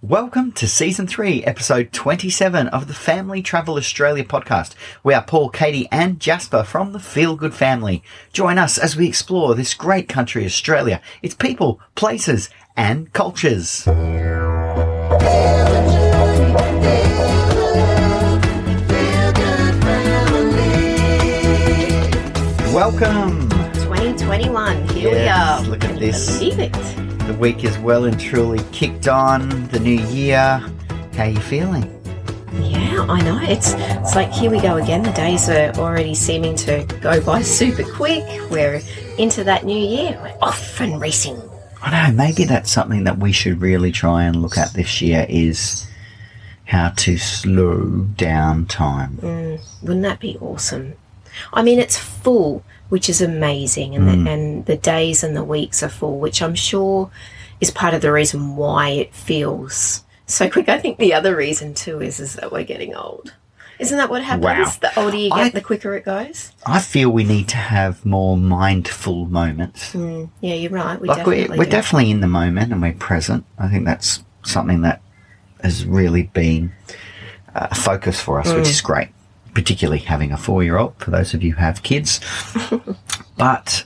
Welcome to season three, episode 27 of the Family Travel Australia podcast. We are Paul, Katie, and Jasper from the Feel Good family. Join us as we explore this great country, Australia, its people, places, and cultures. Welcome. 2021. Here Yes, we are. look at Can you this. Believe it. The week is well and truly kicked on. The new year. How are you feeling? Yeah, I know. It's it's like here we go again. The days are already seeming to go by super quick. We're into that new year. We're off and racing. I know, maybe that's something that we should really try and look at this year is how to slow down time. Mm, wouldn't that be awesome? I mean, it's full, which is amazing, and the, and the days and the weeks are full, which I'm sure is part of the reason why it feels so quick. I think the other reason too is is that we're getting old. Isn't that what happens? Wow. The older you get, I- the quicker it goes. I feel we need to have more mindful moments. Mm, yeah, you're right. We like we're, definitely we're definitely in the moment and we're present. I think that's something that has really been uh, a focus for us, which is great. Particularly having a four-year-old. For those of you who have kids, but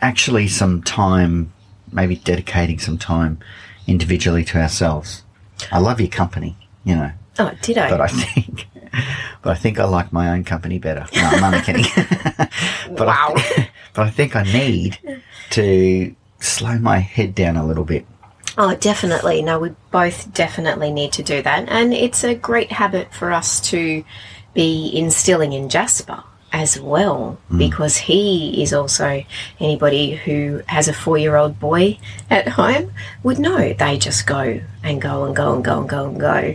actually some time, maybe dedicating some time individually to ourselves. I love your company, you know, Oh, did I? but I think, but I think I like my own company better. No, I'm only kidding. but Wow. I, but I think I need to slow my head down a little bit. Oh, definitely. No, we both definitely need to do that. And it's a great habit for us to be instilling in Jasper as well, because he is also anybody who has a four year old boy at home would know they just go and go and go and go and go and go.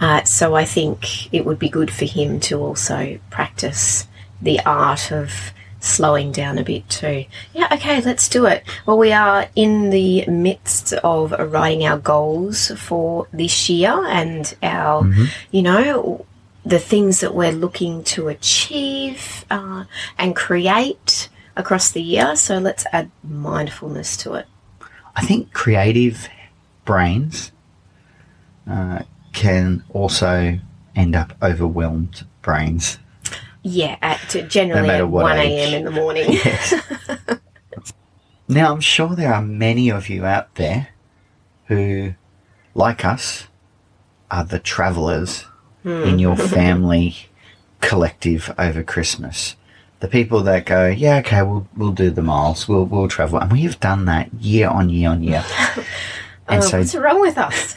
Uh, so I think it would be good for him to also practice the art of slowing down a bit too. Yeah, okay, let's do it. Well, we are in the midst of writing our goals for this year and our, you know, the things that we're looking to achieve uh, and create across the year. So let's add mindfulness to it. I think creative brains uh, can also end up overwhelmed brains. Yeah, at generally matter at 1 a.m. in the morning. Now, I'm sure there are many of you out there who, like us, are the in your family collective over Christmas. The people that go, yeah, okay, we'll we'll do the miles, we'll we'll travel, and we have done that year on year on year. and Oh, so what's wrong with us?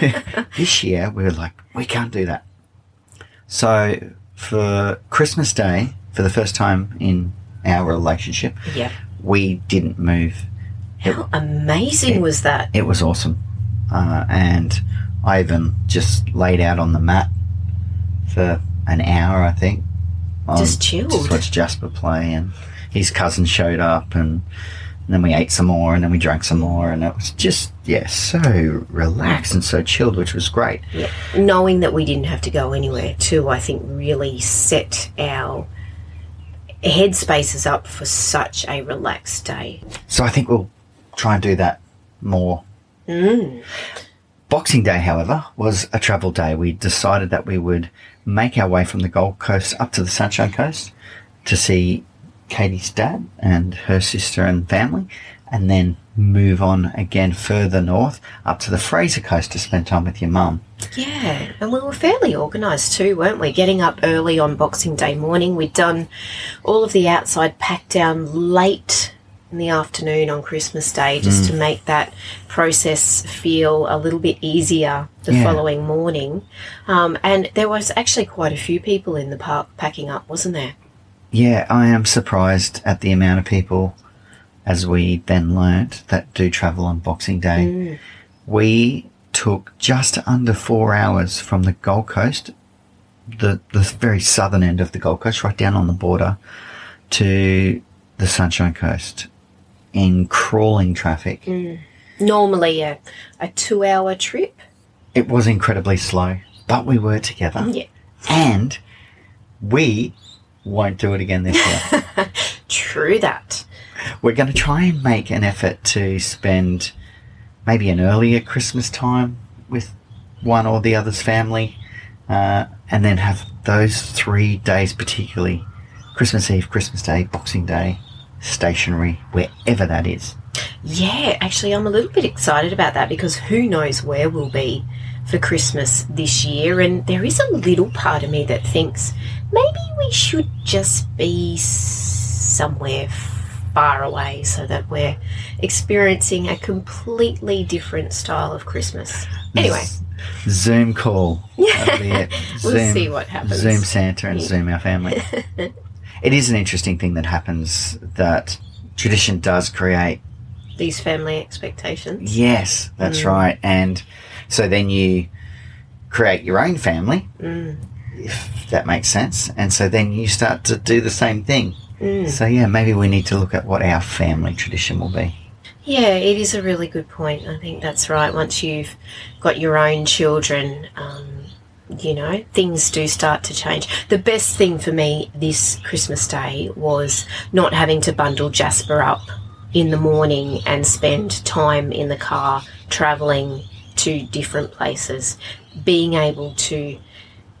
this year we were like, we can't do that. So for Christmas Day, for the first time in our relationship, yeah. we didn't move. How amazing was that? It was awesome. Uh, and I even just laid out on the mat for an hour, I think. Just chilled. Just watched Jasper play, and his cousin showed up, and, and then we ate some more, and then we drank some more, and it was just, yeah, so relaxed and so chilled, which was great. Yeah. Knowing that we didn't have to go anywhere, too, I think really set our headspaces up for such a relaxed day. So I think we'll try and do that more. Mm. Boxing Day, however, was a travel day. We decided that we would make our way from the Gold Coast up to the Sunshine Coast to see Katie's dad and her sister and family, and then move on again further north up to the Fraser Coast to spend time with your mum. Yeah, and we were fairly organised too, weren't we? Getting up early on Boxing Day morning. We'd done all of the outside pack down late in the afternoon on Christmas Day just Mm. to make that process feel a little bit easier the Yeah. following morning. Um, and there was actually quite a few people in the park packing up, wasn't there? Yeah, I am surprised at the amount of people, as we then learnt, that do travel on Boxing Day. We took just under four hours from the Gold Coast, the, the very southern end of the Gold Coast, right down on the border, to the Sunshine Coast in crawling traffic. Normally a, a two hour trip. It was incredibly slow, but we were together. Yeah. And we won't do it again this year. True that. We're going to try and make an effort to spend maybe an earlier Christmas time with one or the other's family, uh, and then have those three days, particularly Christmas Eve, Christmas Day, Boxing Day, stationary, wherever that is. Yeah, actually, I'm a little bit excited about that because who knows where we'll be for Christmas this year. And there is a little part of me that thinks maybe we should just be somewhere far away so that we're experiencing a completely different style of Christmas. Anyway, Zoom call. Be we'll Zoom, see what happens. Zoom Santa and Yeah. Zoom our family. it is an interesting thing that happens that tradition does create These family expectations. Yes, that's Mm. right. And so then you create your own family, Mm. if that makes sense. And so then you start to do the same thing. Mm. So yeah, maybe we need to look at what our family tradition will be. Yeah, it is a really good point. I think that's right. Once you've got your own children, um, you know, things do start to change. The best thing for me this Christmas Day was not having to bundle Jasper up in the morning and spend time in the car traveling to different places. Being able to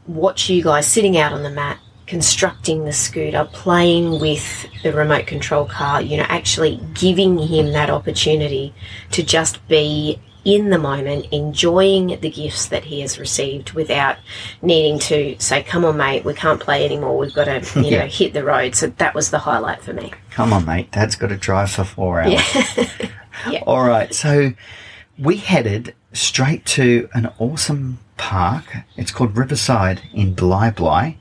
watch you guys sitting out on the mat, constructing the scooter, playing with the remote control car, you know, actually giving him that opportunity to just be in the moment, enjoying the gifts that he has received without needing to say, come on, mate, we can't play anymore. We've got to, you Yeah. know, hit the road. So that was the highlight for me. Come on, mate. Dad's got to drive for four hours. Yeah. All right. So we headed straight to an awesome park. It's called Riverside in Bly Bly.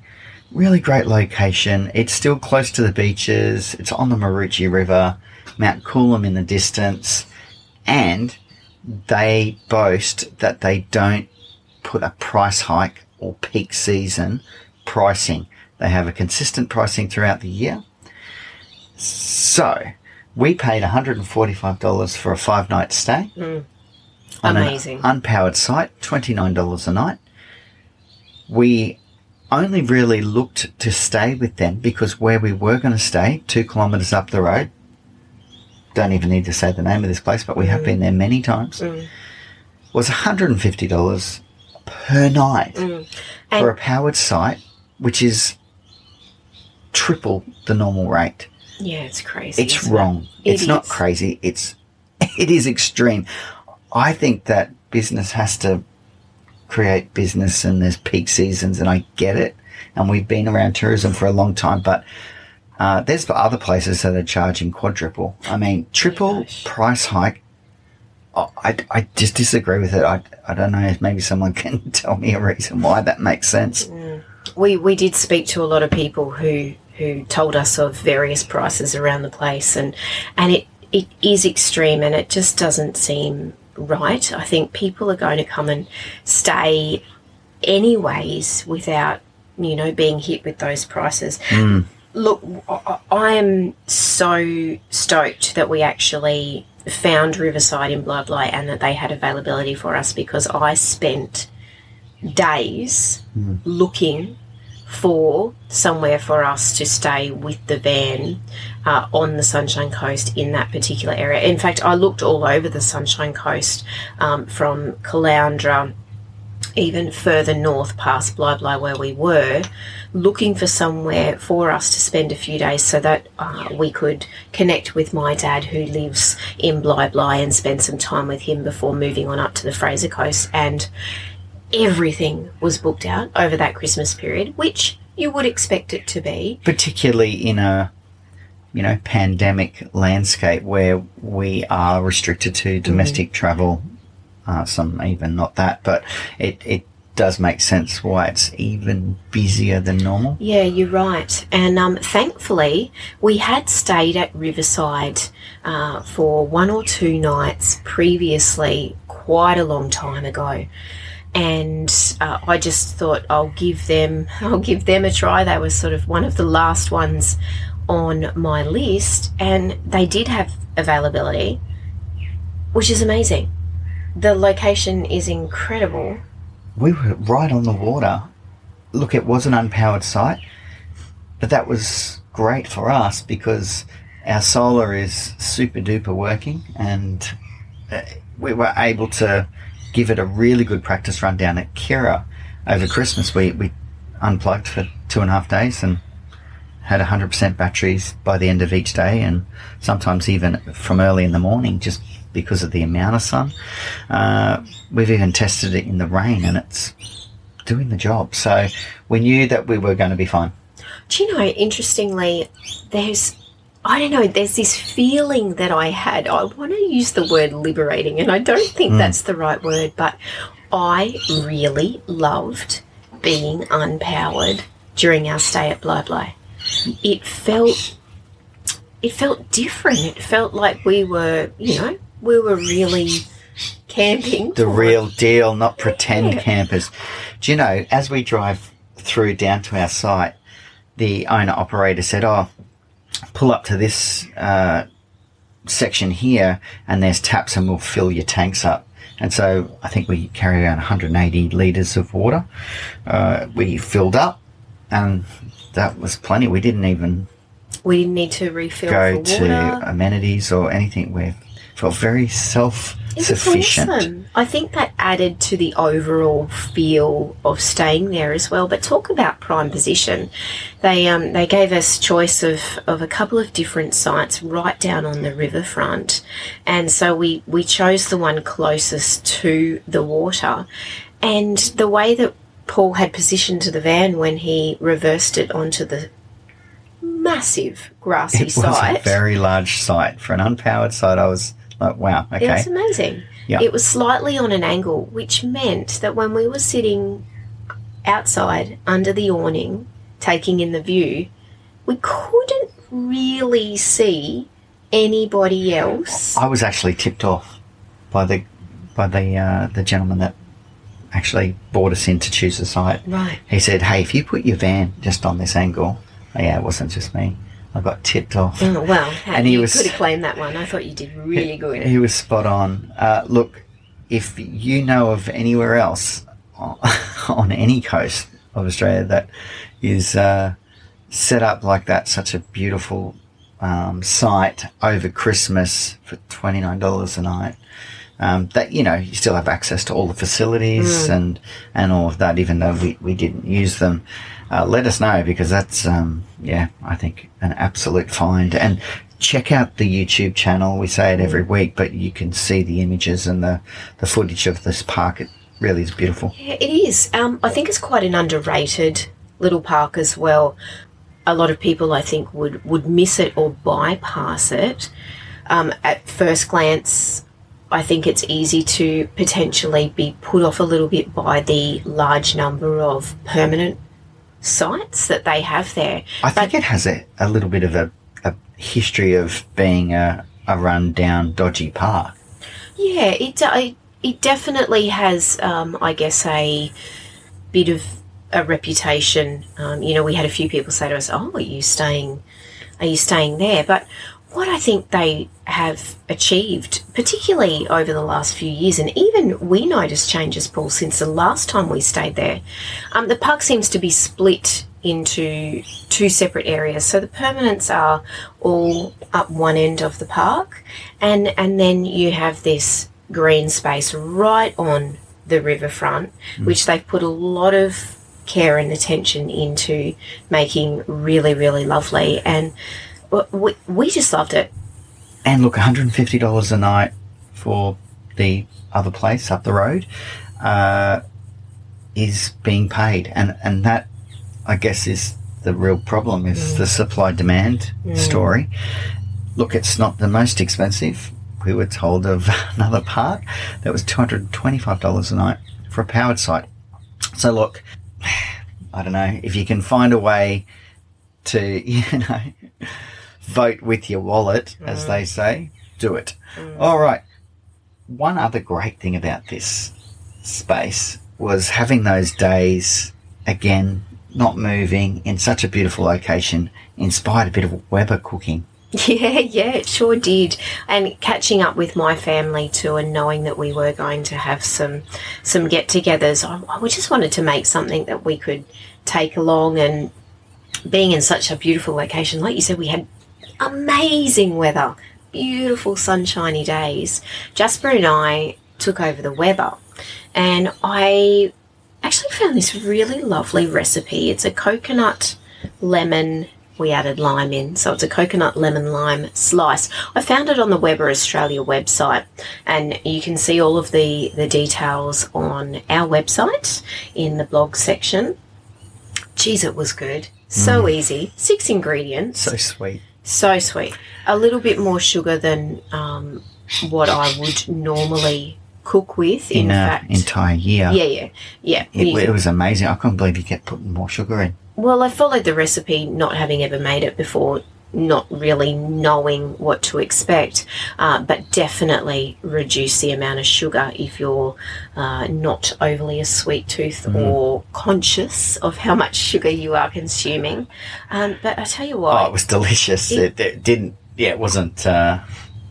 Really great location. It's still close to the beaches. It's on the Maroochy River, Mount Coolum in the distance, and they boast that they don't put a price hike or peak season pricing. They have a consistent pricing throughout the year. So, we paid $145 for a five night stay. Hmm. on Amazing. An unpowered site, $29 a night. We only really looked to stay with them because where we were going to stay, two kilometres up the road, don't even need to say the name of this place, but we have been there many times, Mm. was $150 per night Mm. for a powered site, which is triple the normal rate. yeah, it's crazy. It's isn't it? wrong. It it's not is. crazy. It's it is extreme. I think that business has to create business and there's peak seasons and I get it. And we've been around tourism for a long time, but uh, there's other places that are charging quadruple. I mean, triple gosh. price hike. I, I, I just disagree with it. I, I don't know if maybe someone can tell me a reason why that makes sense. we we did speak to a lot of people who who told us of various prices around the place and and it it is extreme and it just doesn't seem right i think people are going to come and stay anyways without you know being hit with those prices look I- am so stoked that we actually found riverside in blah and that they had availability for us because i spent days looking for somewhere for us to stay with the van uh, on the Sunshine Coast in that particular area. In fact, I looked all over the Sunshine Coast um, from Caloundra even further north past Bly Bly where we were, looking for somewhere for us to spend a few days so that uh, we could connect with my dad who lives in Bly Bly and spend some time with him before moving on up to the Fraser Coast. And everything was booked out over that Christmas period, which you would expect it to be. particularly in a you know pandemic landscape where we are restricted to domestic travel uh, some even not that but it, it does make sense why it's even busier than normal Yeah, you're right. And um, thankfully, we had stayed at Riverside uh, for one or two nights previously, quite a long time ago. And uh, I just thought I'll give them, I'll give them a try. They were sort of one of the last ones on my list, and they did have availability, which is amazing. The location is incredible. we were right on the water look it was an unpowered site but that was great for us because our solar is super duper working and uh, we were able to give it a really good practice run down at Kirra over Christmas. We we unplugged for two and a half days and had 100% batteries by the end of each day, and sometimes even from early in the morning, just because of the amount of sun. Uh, we've even tested it in the rain, and it's doing the job. So we knew that we were going to be fine. Do you know, interestingly, there's, I don't know, there's this feeling that I had. I want to use the word liberating, and I don't think Mm. that's the right word, but I really loved being unpowered during our stay at Bly Bly. It felt, it felt different. It felt like we were, you know, we were really camping. The real deal, not pretend Yeah. campers. Do you know, as we drive through down to our site, the owner operator said, Oh, pull up to this uh, section here, and there's taps, and we'll fill your tanks up. And so I think we carry around 180 litres of water. Uh, we filled up, and that was plenty. We didn't even We didn't need to refill go for water. to amenities or anything. We felt very self sufficient. awesome. I think that added to the overall feel of staying there as well. But talk about prime position. They um, they gave us choice of, of a couple of different sites right down on the riverfront, and so we we chose the one closest to the water, and the way that Paul had positioned the van when he reversed it onto the massive grassy It was site. a very large site for an unpowered site. I was like, wow, It was amazing. Yeah. It was slightly on an angle, which meant that when we were sitting outside under the awning, taking in the view, we couldn't really see anybody else. I was actually tipped off by the by the uh, the gentleman that actually brought us in to choose the site. Right. He said, "Hey, if you put your van just on this angle, yeah, it wasn't just me. I got tipped off." Oh, well, And he you was- could have claimed that one. I thought you did really good. He was spot on. Uh, look, if you know of anywhere else on, any coast of Australia that is uh, set up like that, such a beautiful um, site over Christmas for twenty nine dollars a night. Um, that you know, you still have access to all the facilities and and all of that, even though we, we didn't use them. Uh, let us know because that's um, yeah, I think an absolute find. And check out the YouTube channel. We say it every week, but you can see the images and the the footage of this park. It really is beautiful. Yeah, it is. Um, I think it's quite an underrated little park as well. A lot of people, I think, would, would miss it or bypass it. Um, at first glance, I think it's easy to potentially be put off a little bit by the large number of permanent sites that they have there. I think it has a, a little bit of a, a history of being a, a run down, dodgy park. Yeah, it it, it definitely has, um, I guess, a bit of a reputation. Um, you know, we had a few people say to us, "Oh, are you staying? Are you staying there?" But what I think they have achieved, particularly over the last few years, and even we noticed changes, Paul, since the last time we stayed there. Um, the park seems to be split into two separate areas. So the permanents are all up one end of the park, and and then you have this green space right on the riverfront, which they've put a lot of care and attention into making really really lovely and we, we just loved it And look, $150 a night for the other place up the road uh, is being paid. And, and that, I guess, is the real problem is the supply demand story. Look, it's not the most expensive. We were told of another park that was $225 a night for a powered site. So look, I don't know if you can find a way to, you know, vote with your wallet, as they mm. say, do it. Mm. All right. One other great thing about this space was having those days again, not moving in such a beautiful location, inspired a bit of Weber cooking. Yeah, yeah, it sure did. And catching up with my family too, and knowing that we were going to have some some get-togethers, I, I just wanted to make something that we could take along. And being in such a beautiful location, like you said, we had amazing weather, beautiful sunshiny days. Jasper and I took over the Weber, and I actually found this really lovely recipe. It's a coconut lemon. We added lime in, so it's a coconut lemon lime slice. I found it on the Weber Australia website, and you can see all of the the details on our website in the blog section. Geez, it was good. So mm. easy. Six ingredients. So sweet. So sweet. A little bit more sugar than um, what I would normally cook with. In, In, fact, entire year. yeah, yeah, yeah. It, You- it was amazing. I couldn't believe you kept putting more sugar in. well, I followed the recipe, not having ever made it before, not really knowing what to expect, uh, but definitely reduce the amount of sugar if you're uh, not overly a sweet tooth or conscious of how much sugar you are consuming. Um, but I tell you what, Oh, it was delicious. It- It, it didn't. Yeah, it wasn't uh,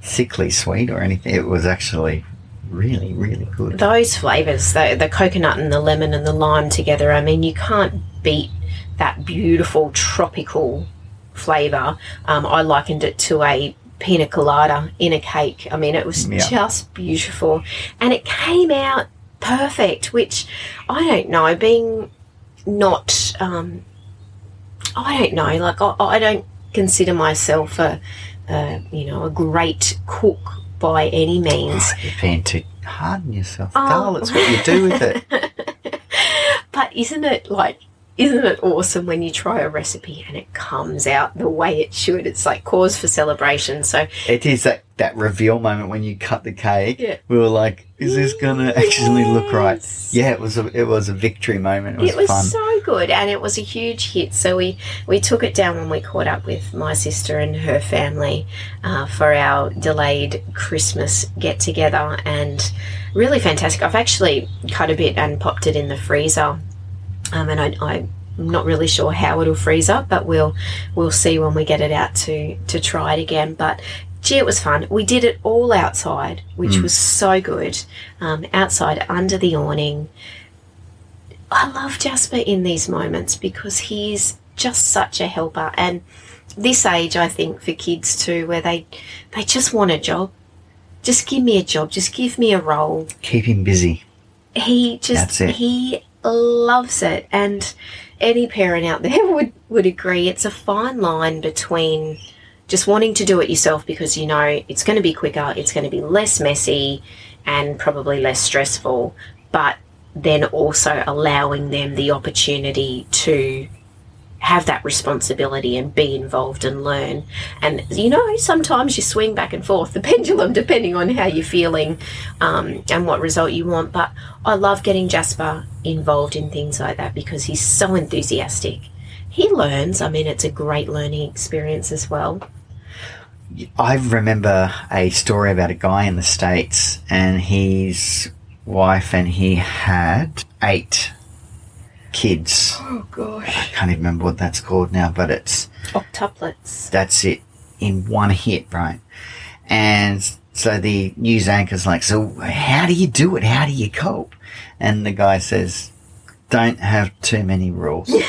sickly sweet or anything. It was actually really, really good. those flavors the, the coconut and the lemon and the lime together i mean you can't beat that beautiful tropical flavor um, i likened it to a pina colada in a cake i mean it was Yeah. just beautiful and it came out perfect which i don't know being not um, i don't know like i, I don't consider myself a, a you know a great cook by any means You're being too hard on yourself, Oh. Carl. It's what you do with it. But isn't it like, isn't it awesome when you try a recipe and it comes out the way it should? It's like cause for celebration. So It is that, that reveal moment when you cut the cake. Yeah. We were like, is this gonna actually look right? Yeah, it was a it was a victory moment. It was, it was fun. so good and it was a huge hit. So we, we took it down when we caught up with my sister and her family uh, for our delayed Christmas get together and really fantastic. I've actually cut a bit and popped it in the freezer. Um, and I, I'm not really sure how it'll freeze up, but we'll we'll see when we get it out to to try it again. But gee, it was fun. We did it all outside, which was so good. Um, outside under the awning. I love Jasper in these moments because he's just such a helper. And this age, I think, for kids too, where they they just want a job. Just give me a job. Just give me a role Keep him busy. he just That's it. he loves it and any parent out there would would agree it's a fine line between just wanting to do it yourself because you know it's going to be quicker it's going to be less messy and probably less stressful but then also allowing them the opportunity to have that responsibility and be involved and learn. And you know, sometimes you swing back and forth the pendulum depending on how you're feeling um, and what result you want. But I love getting Jasper involved in things like that because he's so enthusiastic. He learns. I mean, it's a great learning experience as well. I remember a story about a guy in the States and his wife and he had eight kids. Oh gosh, I can't even remember what that's called now, but it's octuplets. that's it in one hit, right? And so the news anchor's like, so how do you do it? How do you cope? And the guy says, don't have too many rules.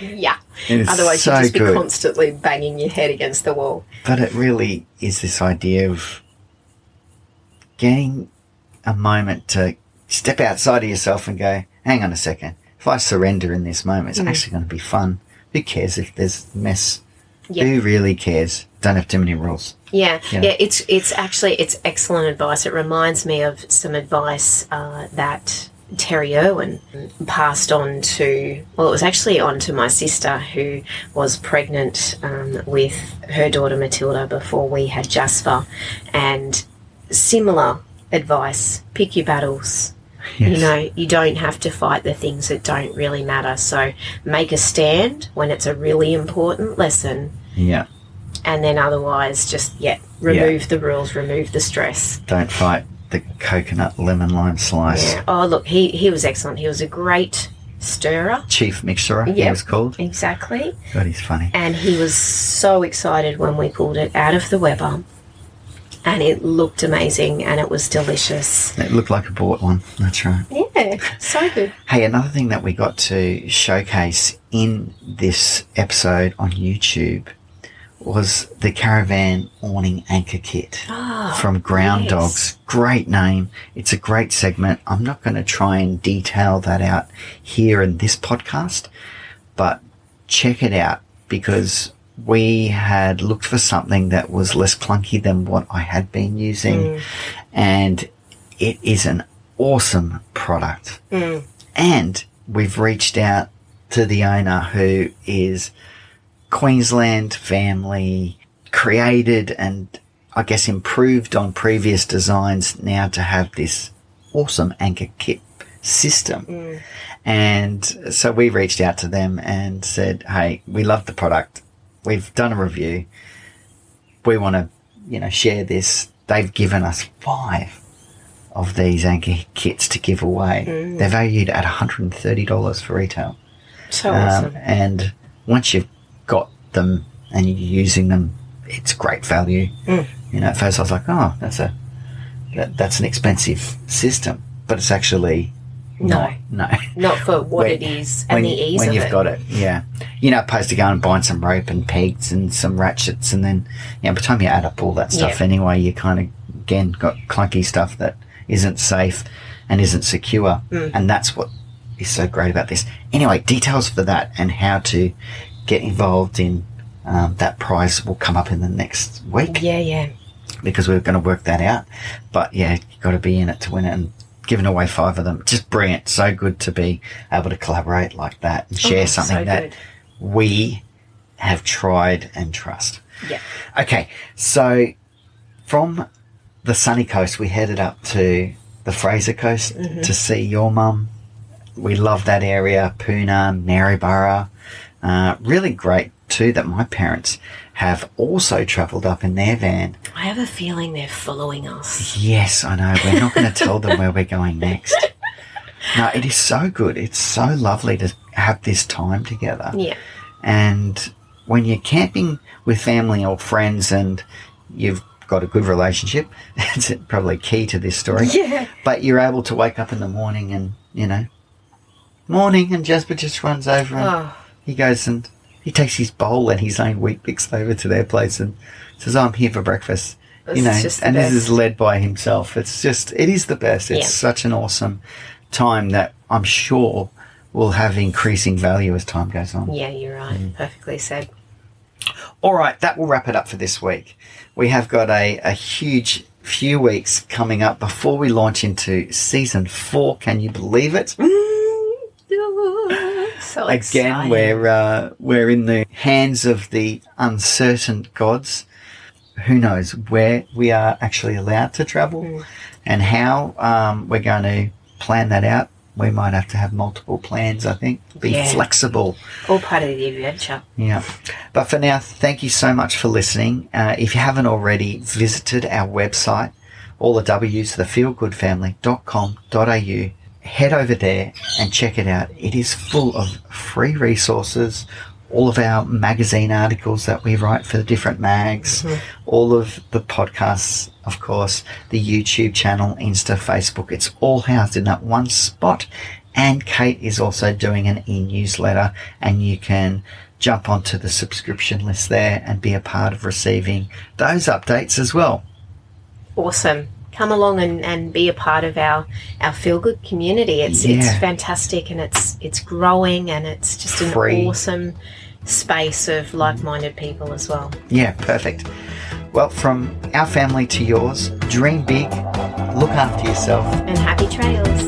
Yeah. Otherwise, so you'd just good. be constantly banging your head against the wall. But it really is this idea of getting a moment to step outside of yourself and go, hang on a second. If I surrender in this moment, it's Mm. actually going to be fun. Who cares if there's mess? Yeah. Who really cares? Don't have too many rules. Yeah, Yeah. yeah, it's it's actually it's excellent advice. It reminds me of some advice uh, that Terry Irwin passed on to. Well, it was actually on to my sister who was pregnant um, with her daughter Matilda before we had Jasper, and similar advice: pick your battles. You know, you don't have to fight the things that don't really matter. So make a stand when it's a really important lesson Yeah. and then otherwise just yeah remove the rules remove the stress Don't fight the coconut lemon lime slice. yeah. oh look he he was excellent he was a great stirrer Chief mixturer, he Yep. was called. exactly God, he's funny. and he was so excited when we pulled it out of the weber and it looked amazing and it was delicious It looked like a bought one. That's right. yeah so good Hey, another thing that we got to showcase in this episode on YouTube was the Caravan Awning Anchor Kit Ah, from Ground yes. Dogs. Great name. It's a great segment. I'm not going to try and detail that out here in this podcast, but check it out because we had looked for something that was less clunky than what I had been using, mm. and it is an awesome product. Mm. And we've reached out to the owner who is Queensland family, created and I guess improved on previous designs now to have this awesome anchor kit system. Mm. And so we reached out to them and said, Hey, we love the product. We've done a review. We want to, you know, share this. They've given us five of these anchor kits to give away. They're valued at $130 for retail. So Um, awesome. and once you've got them and you're using them, it's great value. Mm. You know, at first I was like, oh, that's a that, that's an expensive system, but it's actually No. No, Not for what when- it is and when, the ease when of you've it. got it, yeah. You're not supposed to go and buy some rope and pegs and some ratchets, and then you know, by the time you add up all that stuff Yeah. anyway, you kind of again got clunky stuff that isn't safe and isn't secure, Mm. and that's what is so great about this. Anyway, details for that and how to get involved in um, that prize will come up in the next week Yeah, yeah. because we're going to work that out. But yeah, you've got to be in it to win it and giving away five of them. Just brilliant. So good to be able to collaborate like that and share Oh, something so that good. we have tried and trust. Yeah. Okay, so from the sunny coast, we headed up to the Fraser Coast to see your mum. We love that area, Poona, Maryborough. Uh, really great too that my parents have also travelled up in their van. I have a feeling they're following us. Yes, I know. We're not going to tell them where we're going next. No, it is so good. It's so lovely to have this time together. Yeah. And when you're camping with family or friends and you've got a good relationship, it's probably key to this story. Yeah. But you're able to wake up in the morning and, you know, morning, and Jasper just runs over and Oh, he goes and he takes his bowl and his own Weet-Bix over to their place and says, I'm here for breakfast. It's you know, and this is led by himself. It's just, it is the best. It's Yeah. such an awesome time that I'm sure will have increasing value as time goes on. yeah, you're right. Mm. Perfectly said. All right, that will wrap it up for this week. We have got a, a huge few weeks coming up before we launch into season four. Can you believe it? So Again, exciting. we're uh, we're in the hands of the uncertain gods. Who knows where we are actually allowed to travel Mm. and how um, we're going to plan that out. We might have to have multiple plans. I think be Yeah. flexible. all part of the adventure. Yeah. But for now, thank you so much for listening. Uh, if you haven't already visited our website, all the W's, the thefeelgoodfamily.com.au, head over there and check it out. It is full of free resources, all of our magazine articles that we write for the different mags, mm-hmm. all of the podcasts, of course, the YouTube channel, Insta, Facebook. It's all housed in that one spot. And Kate is also doing an e-newsletter and you can jump onto the subscription list there and be a part of receiving those updates as well. Awesome come along and, and be a part of our our feel good community. It's yeah. it's fantastic and it's it's growing and it's just an awesome space of like minded people as well. Yeah, perfect. Well, from our family to yours, dream big, look after yourself, and happy trails.